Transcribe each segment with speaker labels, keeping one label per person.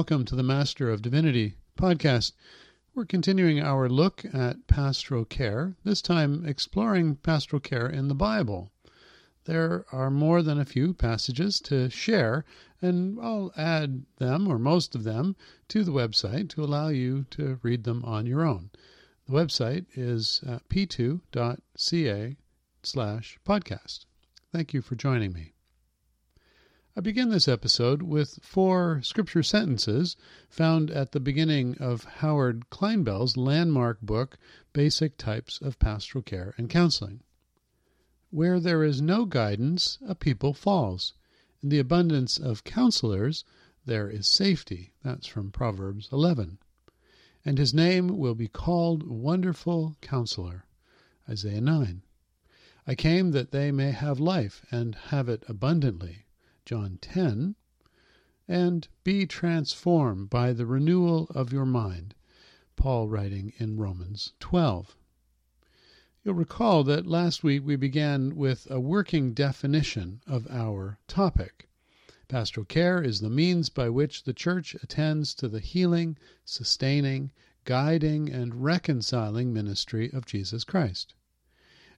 Speaker 1: welcome to the Master of Divinity podcast. We're continuing our look at pastoral care, this time exploring pastoral care in the Bible. There are more than a few passages to share, and I'll add them, or most of them, to the website to allow you to read them on your own. The website is uh, p2.ca slash podcast. Thank you for joining me. I begin this episode with four scripture sentences found at the beginning of Howard Clinebell's landmark book, Basic Types of Pastoral Care and Counseling. Where there is no guidance, a people falls. In the abundance of counselors, there is safety. That's from Proverbs 11. And his name will be called Wonderful Counselor. Isaiah 9. I came that they may have life and have it abundantly. John 10, and be transformed by the renewal of your mind. Paul writing in Romans 12. You'll recall that last week we began with a working definition of our topic. Pastoral care is the means by which the church attends to the healing, sustaining, guiding, and reconciling ministry of Jesus Christ.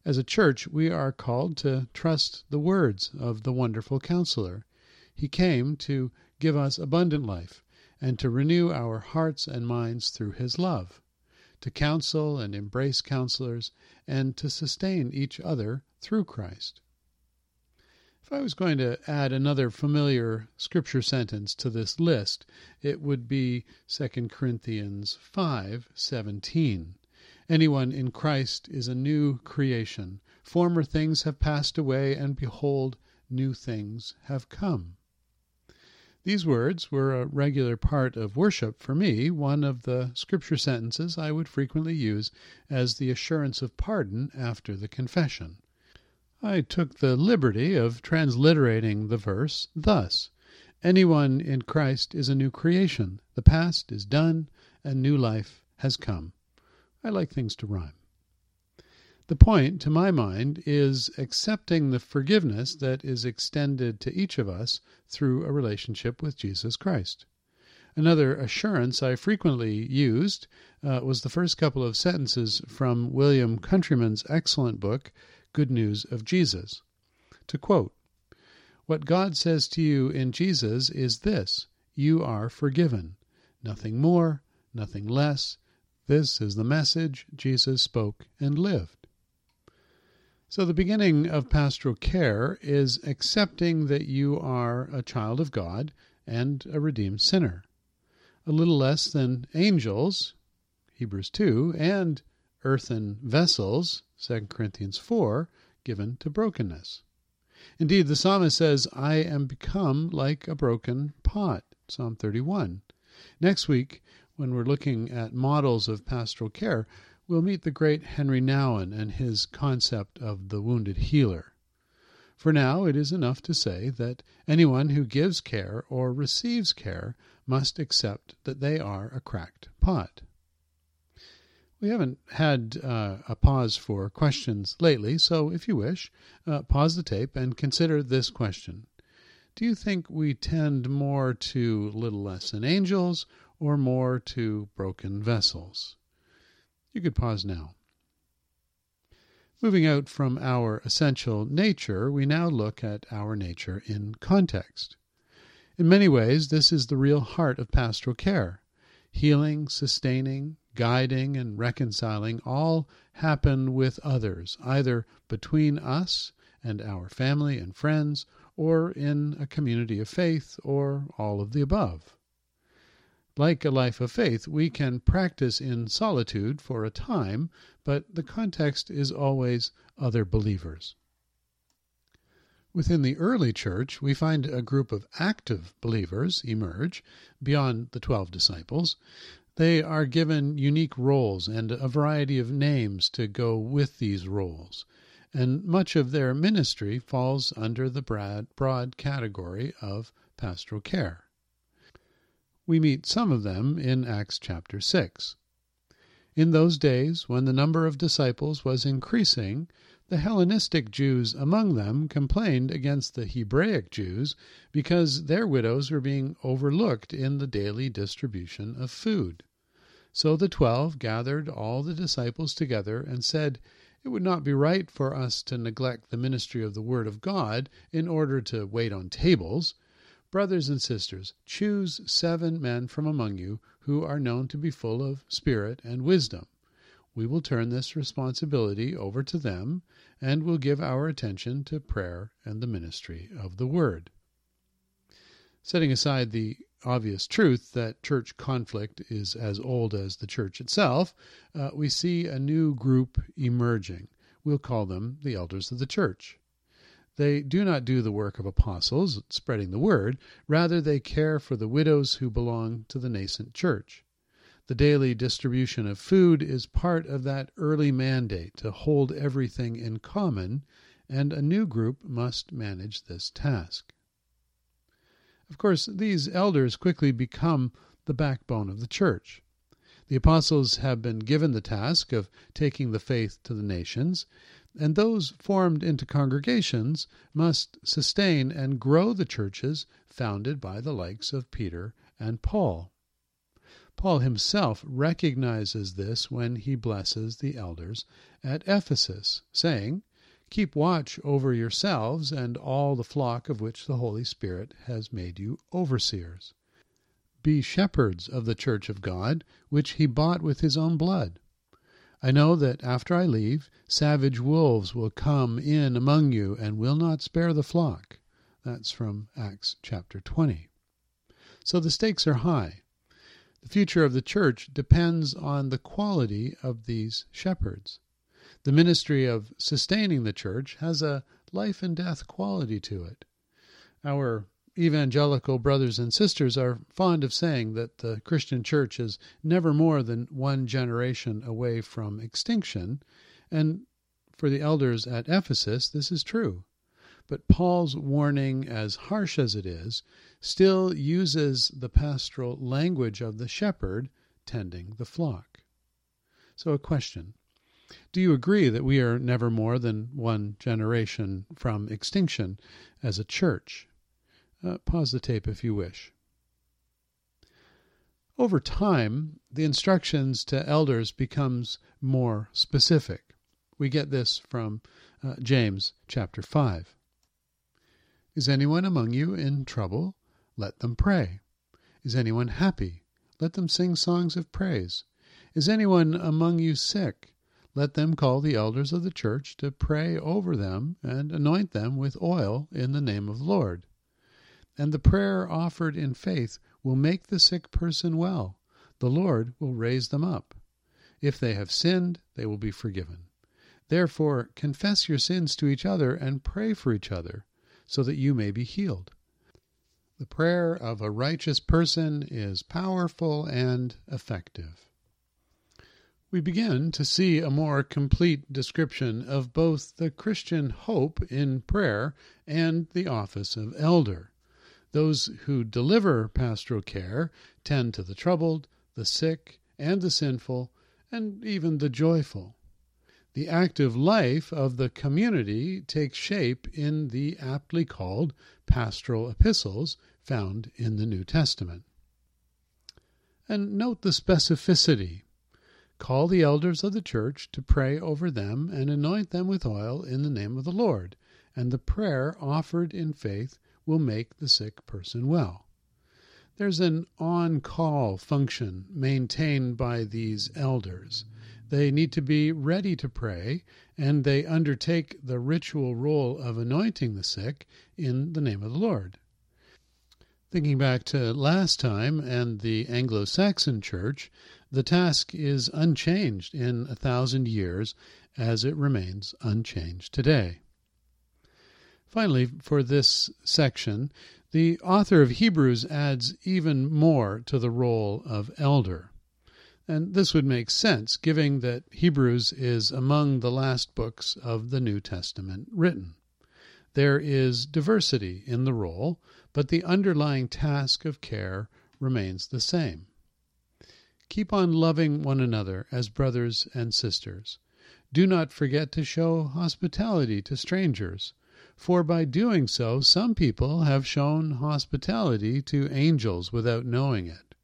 Speaker 1: As a church, we are called to trust the words of the wonderful counselor. He came to give us abundant life and to renew our hearts and minds through his love, to counsel and embrace counselors, and to sustain each other through Christ. If I was going to add another familiar scripture sentence to this list, it would be 2 Corinthians 5:17. Anyone in Christ is a new creation. Former things have passed away, and behold, new things have come. These words were a regular part of worship for me, one of the scripture sentences I would frequently use as the assurance of pardon after the confession. I took the liberty of transliterating the verse thus Anyone in Christ is a new creation. The past is done, and new life has come. I like things to rhyme. The point, to my mind, is accepting the forgiveness that is extended to each of us through a relationship with Jesus Christ. Another assurance I frequently used uh, was the first couple of sentences from William Countryman's excellent book, Good News of Jesus. To quote, What God says to you in Jesus is this you are forgiven. Nothing more, nothing less, this is the message Jesus spoke and lived. So, the beginning of pastoral care is accepting that you are a child of God and a redeemed sinner. A little less than angels, Hebrews 2, and earthen vessels, 2 Corinthians 4, given to brokenness. Indeed, the psalmist says, I am become like a broken pot, Psalm 31. Next week, when we're looking at models of pastoral care, we'll meet the great Henri Nouwen and his concept of the wounded healer. For now, it is enough to say that anyone who gives care or receives care must accept that they are a cracked pot. We haven't had uh, a pause for questions lately, so if you wish, uh, pause the tape and consider this question. Do you think we tend more to little less than angels or more to broken vessels. You could pause now. Moving out from our essential nature, we now look at our nature in context. In many ways, this is the real heart of pastoral care. Healing, sustaining, guiding, and reconciling all happen with others, either between us and our family and friends, or in a community of faith, or all of the above. Like a life of faith, we can practice in solitude for a time, but the context is always other believers. Within the early church, we find a group of active believers emerge beyond the twelve disciples. They are given unique roles and a variety of names to go with these roles, and much of their ministry falls under the broad category of pastoral care. We meet some of them in Acts chapter 6. In those days, when the number of disciples was increasing, the Hellenistic Jews among them complained against the Hebraic Jews because their widows were being overlooked in the daily distribution of food. So the twelve gathered all the disciples together and said, It would not be right for us to neglect the ministry of the Word of God in order to wait on tables. Brothers and sisters, choose seven men from among you who are known to be full of spirit and wisdom. We will turn this responsibility over to them and will give our attention to prayer and the ministry of the Word. Setting aside the obvious truth that church conflict is as old as the church itself, uh, we see a new group emerging. We'll call them the elders of the church. They do not do the work of apostles, spreading the word, rather, they care for the widows who belong to the nascent church. The daily distribution of food is part of that early mandate to hold everything in common, and a new group must manage this task. Of course, these elders quickly become the backbone of the church. The apostles have been given the task of taking the faith to the nations, and those formed into congregations must sustain and grow the churches founded by the likes of Peter and Paul. Paul himself recognizes this when he blesses the elders at Ephesus, saying, Keep watch over yourselves and all the flock of which the Holy Spirit has made you overseers. Be shepherds of the church of God, which he bought with his own blood. I know that after I leave, savage wolves will come in among you and will not spare the flock. That's from Acts chapter 20. So the stakes are high. The future of the church depends on the quality of these shepherds. The ministry of sustaining the church has a life and death quality to it. Our evangelical brothers and sisters are fond of saying that the Christian church is never more than one generation away from extinction, and for the elders at Ephesus this is true. But Paul's warning, as harsh as it is, still uses the pastoral language of the shepherd tending the flock. So, a question do you agree that we are never more than one generation from extinction as a church? Uh, pause the tape if you wish. Over time, the instructions to elders becomes more specific. We get this from uh, James chapter 5. Is anyone among you in trouble? Let them pray. Is anyone happy? Let them sing songs of praise. Is anyone among you sick? let them call the elders of the church to pray over them and anoint them with oil in the name of the Lord. And the prayer offered in faith will make the sick person well. The Lord will raise them up. If they have sinned, they will be forgiven. Therefore, confess your sins to each other and pray for each other, so that you may be healed. The prayer of a righteous person is powerful and effective we begin to see a more complete description of both the Christian hope in prayer and the office of elder. Those who deliver pastoral care tend to the troubled, the sick, and the sinful, and even the joyful. The active life of the community takes shape in the aptly called pastoral epistles found in the New Testament. And note the specificity Call the elders of the church to pray over them and anoint them with oil in the name of the Lord, and the prayer offered in faith will make the sick person well. There's an on call function maintained by these elders. They need to be ready to pray, and they undertake the ritual role of anointing the sick in the name of the Lord. Thinking back to last time and the Anglo Saxon church, the task is unchanged in a thousand years as it remains unchanged today. Finally, for this section, the author of Hebrews adds even more to the role of elder. And this would make sense, given that Hebrews is among the last books of the New Testament written. There is diversity in the role, but the underlying task of care remains the same. Keep on loving one another as brothers and sisters. Do not forget to show hospitality to strangers, for by doing so some people have shown hospitality to angels without knowing it.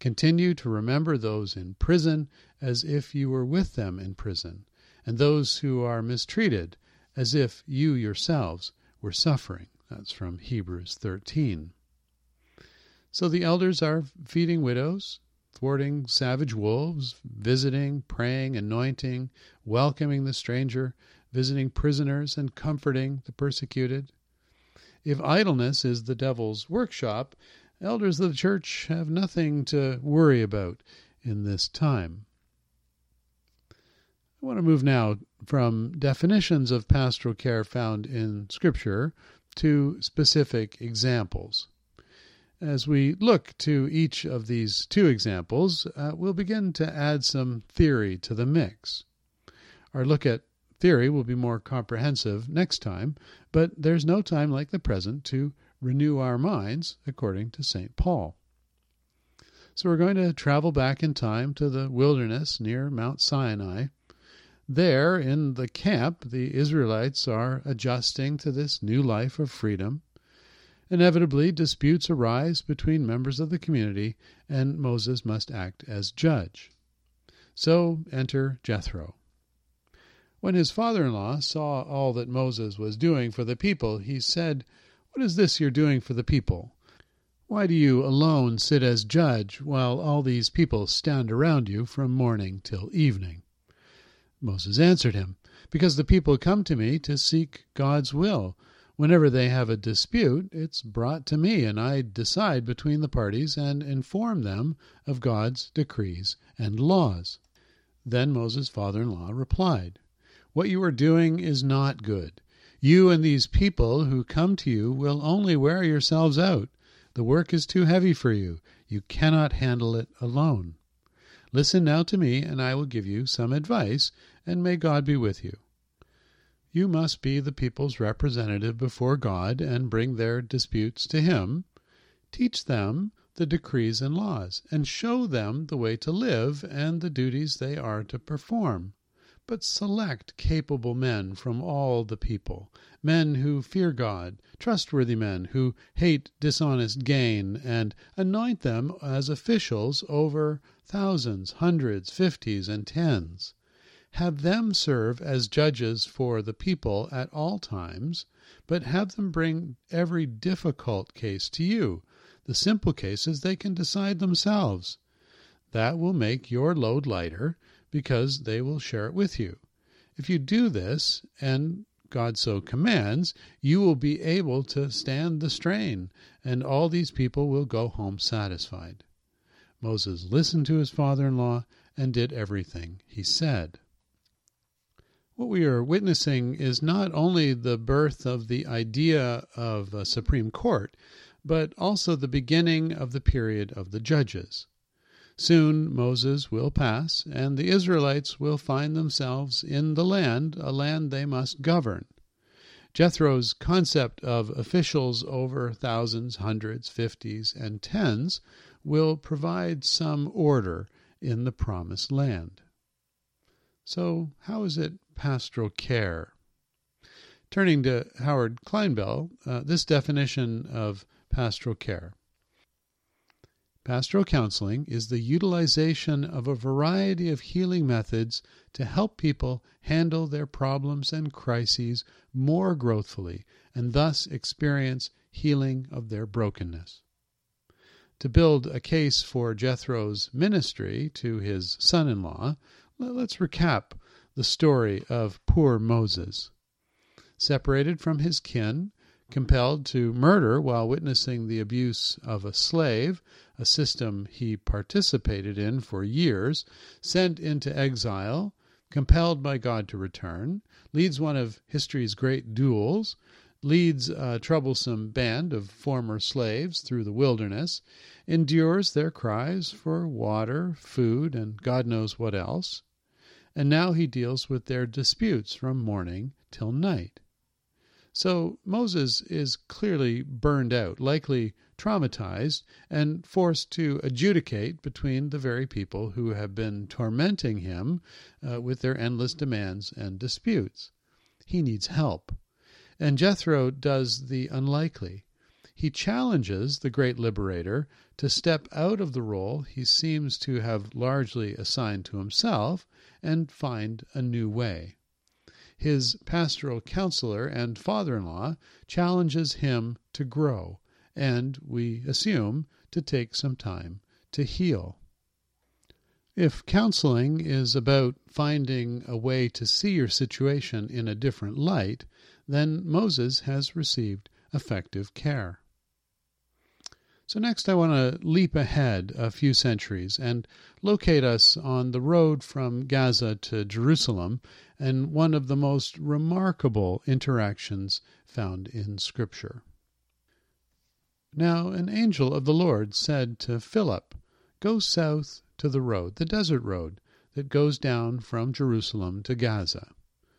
Speaker 1: Continue to remember those in prison as if you were with them in prison, and those who are mistreated as if you yourselves were suffering. That's from Hebrews 13. So the elders are feeding widows, thwarting savage wolves, visiting, praying, anointing, welcoming the stranger, visiting prisoners, and comforting the persecuted. If idleness is the devil's workshop, elders of the church have nothing to worry about in this time. I want to move now from definitions of pastoral care found in Scripture to specific examples. As we look to each of these two examples, uh, we'll begin to add some theory to the mix. Our look at theory will be more comprehensive next time, but there's no time like the present to renew our minds, according to St. Paul. So we're going to travel back in time to the wilderness near Mount Sinai. There, in the camp, the Israelites are adjusting to this new life of freedom. Inevitably, disputes arise between members of the community, and Moses must act as judge. So enter Jethro. When his father in law saw all that Moses was doing for the people, he said, What is this you're doing for the people? Why do you alone sit as judge while all these people stand around you from morning till evening? Moses answered him, Because the people come to me to seek God's will Whenever they have a dispute, it's brought to me, and I decide between the parties and inform them of God's decrees and laws. Then Moses' father in law replied, What you are doing is not good. You and these people who come to you will only wear yourselves out. The work is too heavy for you. You cannot handle it alone. Listen now to me, and I will give you some advice, and may God be with you. You must be the people's representative before God and bring their disputes to Him. Teach them the decrees and laws, and show them the way to live and the duties they are to perform. But select capable men from all the people, men who fear God, trustworthy men who hate dishonest gain, and anoint them as officials over thousands, hundreds, fifties, and tens have them serve as judges for the people at all times, but have them bring every difficult case to you. The simple cases they can decide themselves. That will make your load lighter because they will share it with you. If you do this, and God so commands, you will be able to stand the strain, and all these people will go home satisfied. Moses listened to his father in law and did everything he said. What we are witnessing is not only the birth of the idea of a Supreme Court, but also the beginning of the period of the judges. Soon Moses will pass, and the Israelites will find themselves in the land, a land they must govern. Jethro's concept of officials over thousands, hundreds, fifties, and tens will provide some order in the promised land. So, how is it pastoral care? Turning to Howard Clinebell, uh, this definition of pastoral care. Pastoral counseling is the utilization of a variety of healing methods to help people handle their problems and crises more growthfully and thus experience healing of their brokenness. To build a case for Jethro's ministry to his son in law, Let's recap the story of poor Moses. Separated from his kin, compelled to murder while witnessing the abuse of a slave, a system he participated in for years, sent into exile, compelled by God to return, leads one of history's great duels, leads a troublesome band of former slaves through the wilderness, endures their cries for water, food, and God knows what else, and now he deals with their disputes from morning till night. So Moses is clearly burned out, likely traumatized, and forced to adjudicate between the very people who have been tormenting him uh, with their endless demands and disputes. He needs help. And Jethro does the unlikely. He challenges the great liberator to step out of the role he seems to have largely assigned to himself and find a new way. His pastoral counselor and father in law challenges him to grow and, we assume, to take some time to heal. If counseling is about finding a way to see your situation in a different light, then Moses has received effective care. So, next, I want to leap ahead a few centuries and locate us on the road from Gaza to Jerusalem and one of the most remarkable interactions found in Scripture. Now, an angel of the Lord said to Philip, Go south to the road, the desert road, that goes down from Jerusalem to Gaza.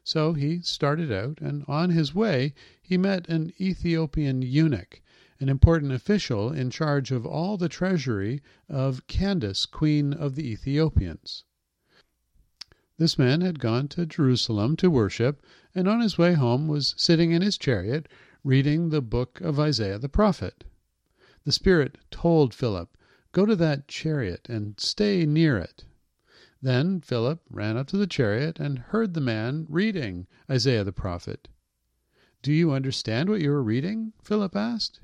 Speaker 1: So he started out, and on his way he met an Ethiopian eunuch an important official in charge of all the treasury of Candace, queen of the Ethiopians. This man had gone to Jerusalem to worship, and on his way home was sitting in his chariot reading the book of Isaiah the prophet. The Spirit told Philip, Go to that chariot and stay near it. Then Philip ran up to the chariot and heard the man reading Isaiah the prophet. Do you understand what you are reading? Philip asked.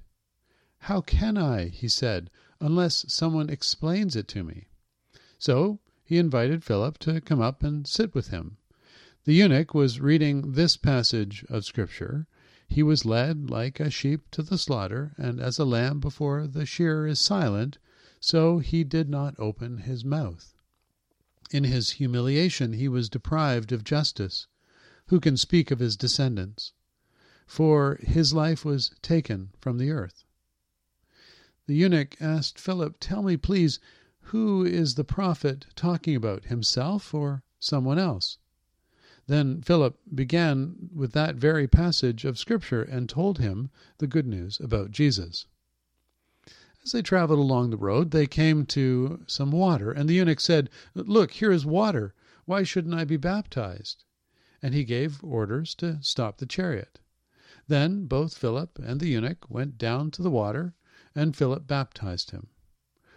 Speaker 1: How can I, he said, unless someone explains it to me? So he invited Philip to come up and sit with him. The eunuch was reading this passage of Scripture. He was led like a sheep to the slaughter, and as a lamb before the shearer is silent, so he did not open his mouth. In his humiliation he was deprived of justice. Who can speak of his descendants? For his life was taken from the earth. The eunuch asked Philip, Tell me, please, who is the prophet talking about, himself or someone else? Then Philip began with that very passage of Scripture and told him the good news about Jesus. As they traveled along the road, they came to some water, and the eunuch said, Look, here is water. Why shouldn't I be baptized? And he gave orders to stop the chariot. Then both Philip and the eunuch went down to the water and Philip baptized him.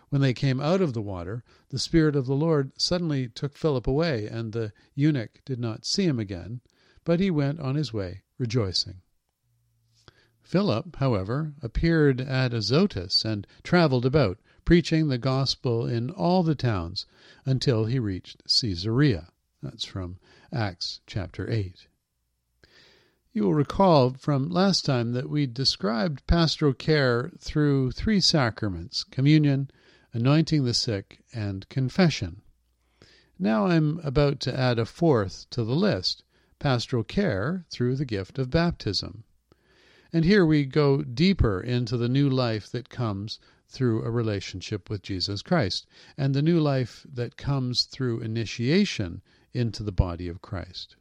Speaker 1: When they came out of the water, the Spirit of the Lord suddenly took Philip away, and the eunuch did not see him again, but he went on his way rejoicing. Philip, however, appeared at Azotus and traveled about, preaching the gospel in all the towns until he reached Caesarea. That's from Acts chapter 8. You will recall from last time that we described pastoral care through three sacraments communion, anointing the sick, and confession. Now I'm about to add a fourth to the list pastoral care through the gift of baptism. And here we go deeper into the new life that comes through a relationship with Jesus Christ, and the new life that comes through initiation into the body of Christ.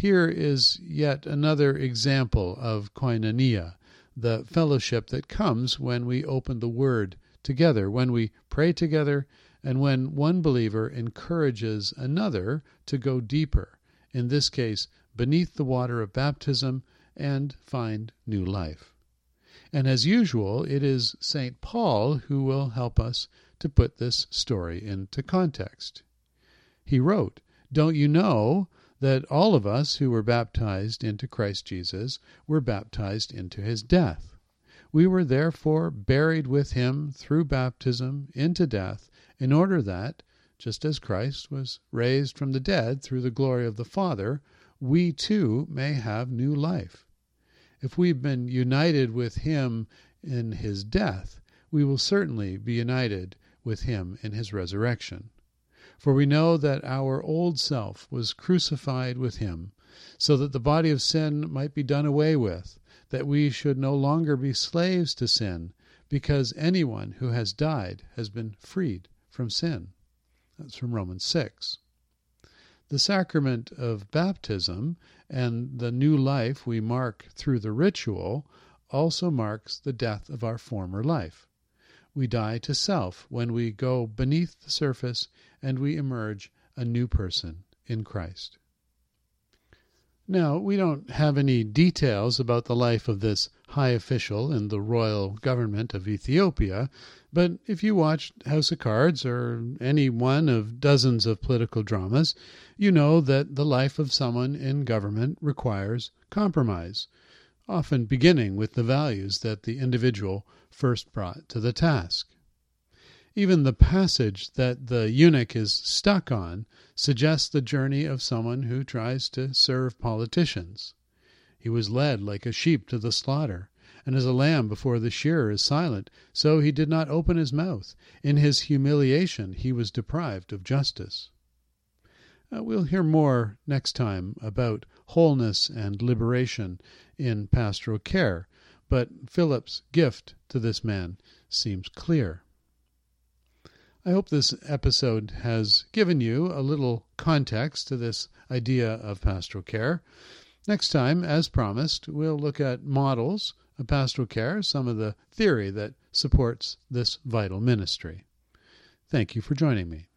Speaker 1: Here is yet another example of koinonia, the fellowship that comes when we open the Word together, when we pray together, and when one believer encourages another to go deeper, in this case, beneath the water of baptism, and find new life. And as usual, it is St. Paul who will help us to put this story into context. He wrote, Don't you know that all of us who were baptized into Christ Jesus were baptized into his death. We were therefore buried with him through baptism into death, in order that, just as Christ was raised from the dead through the glory of the Father, we too may have new life. If we've been united with him in his death, we will certainly be united with him in his resurrection. For we know that our old self was crucified with him, so that the body of sin might be done away with, that we should no longer be slaves to sin, because anyone who has died has been freed from sin. That's from Romans 6. The sacrament of baptism and the new life we mark through the ritual also marks the death of our former life. We die to self when we go beneath the surface and we emerge a new person in Christ. Now, we don't have any details about the life of this high official in the royal government of Ethiopia, but if you watched House of Cards or any one of dozens of political dramas, you know that the life of someone in government requires compromise, often beginning with the values that the individual first brought to the task. Even the passage that the eunuch is stuck on suggests the journey of someone who tries to serve politicians. He was led like a sheep to the slaughter, and as a lamb before the shearer is silent, so he did not open his mouth. In his humiliation he was deprived of justice. Uh, we'll hear more next time about wholeness and liberation in pastoral care, but Philip's gift to this man seems clear. I hope this episode has given you a little context to this idea of pastoral care. Next time, as promised, we'll look at models of pastoral care, some of the theory that supports this vital ministry. Thank you for joining me.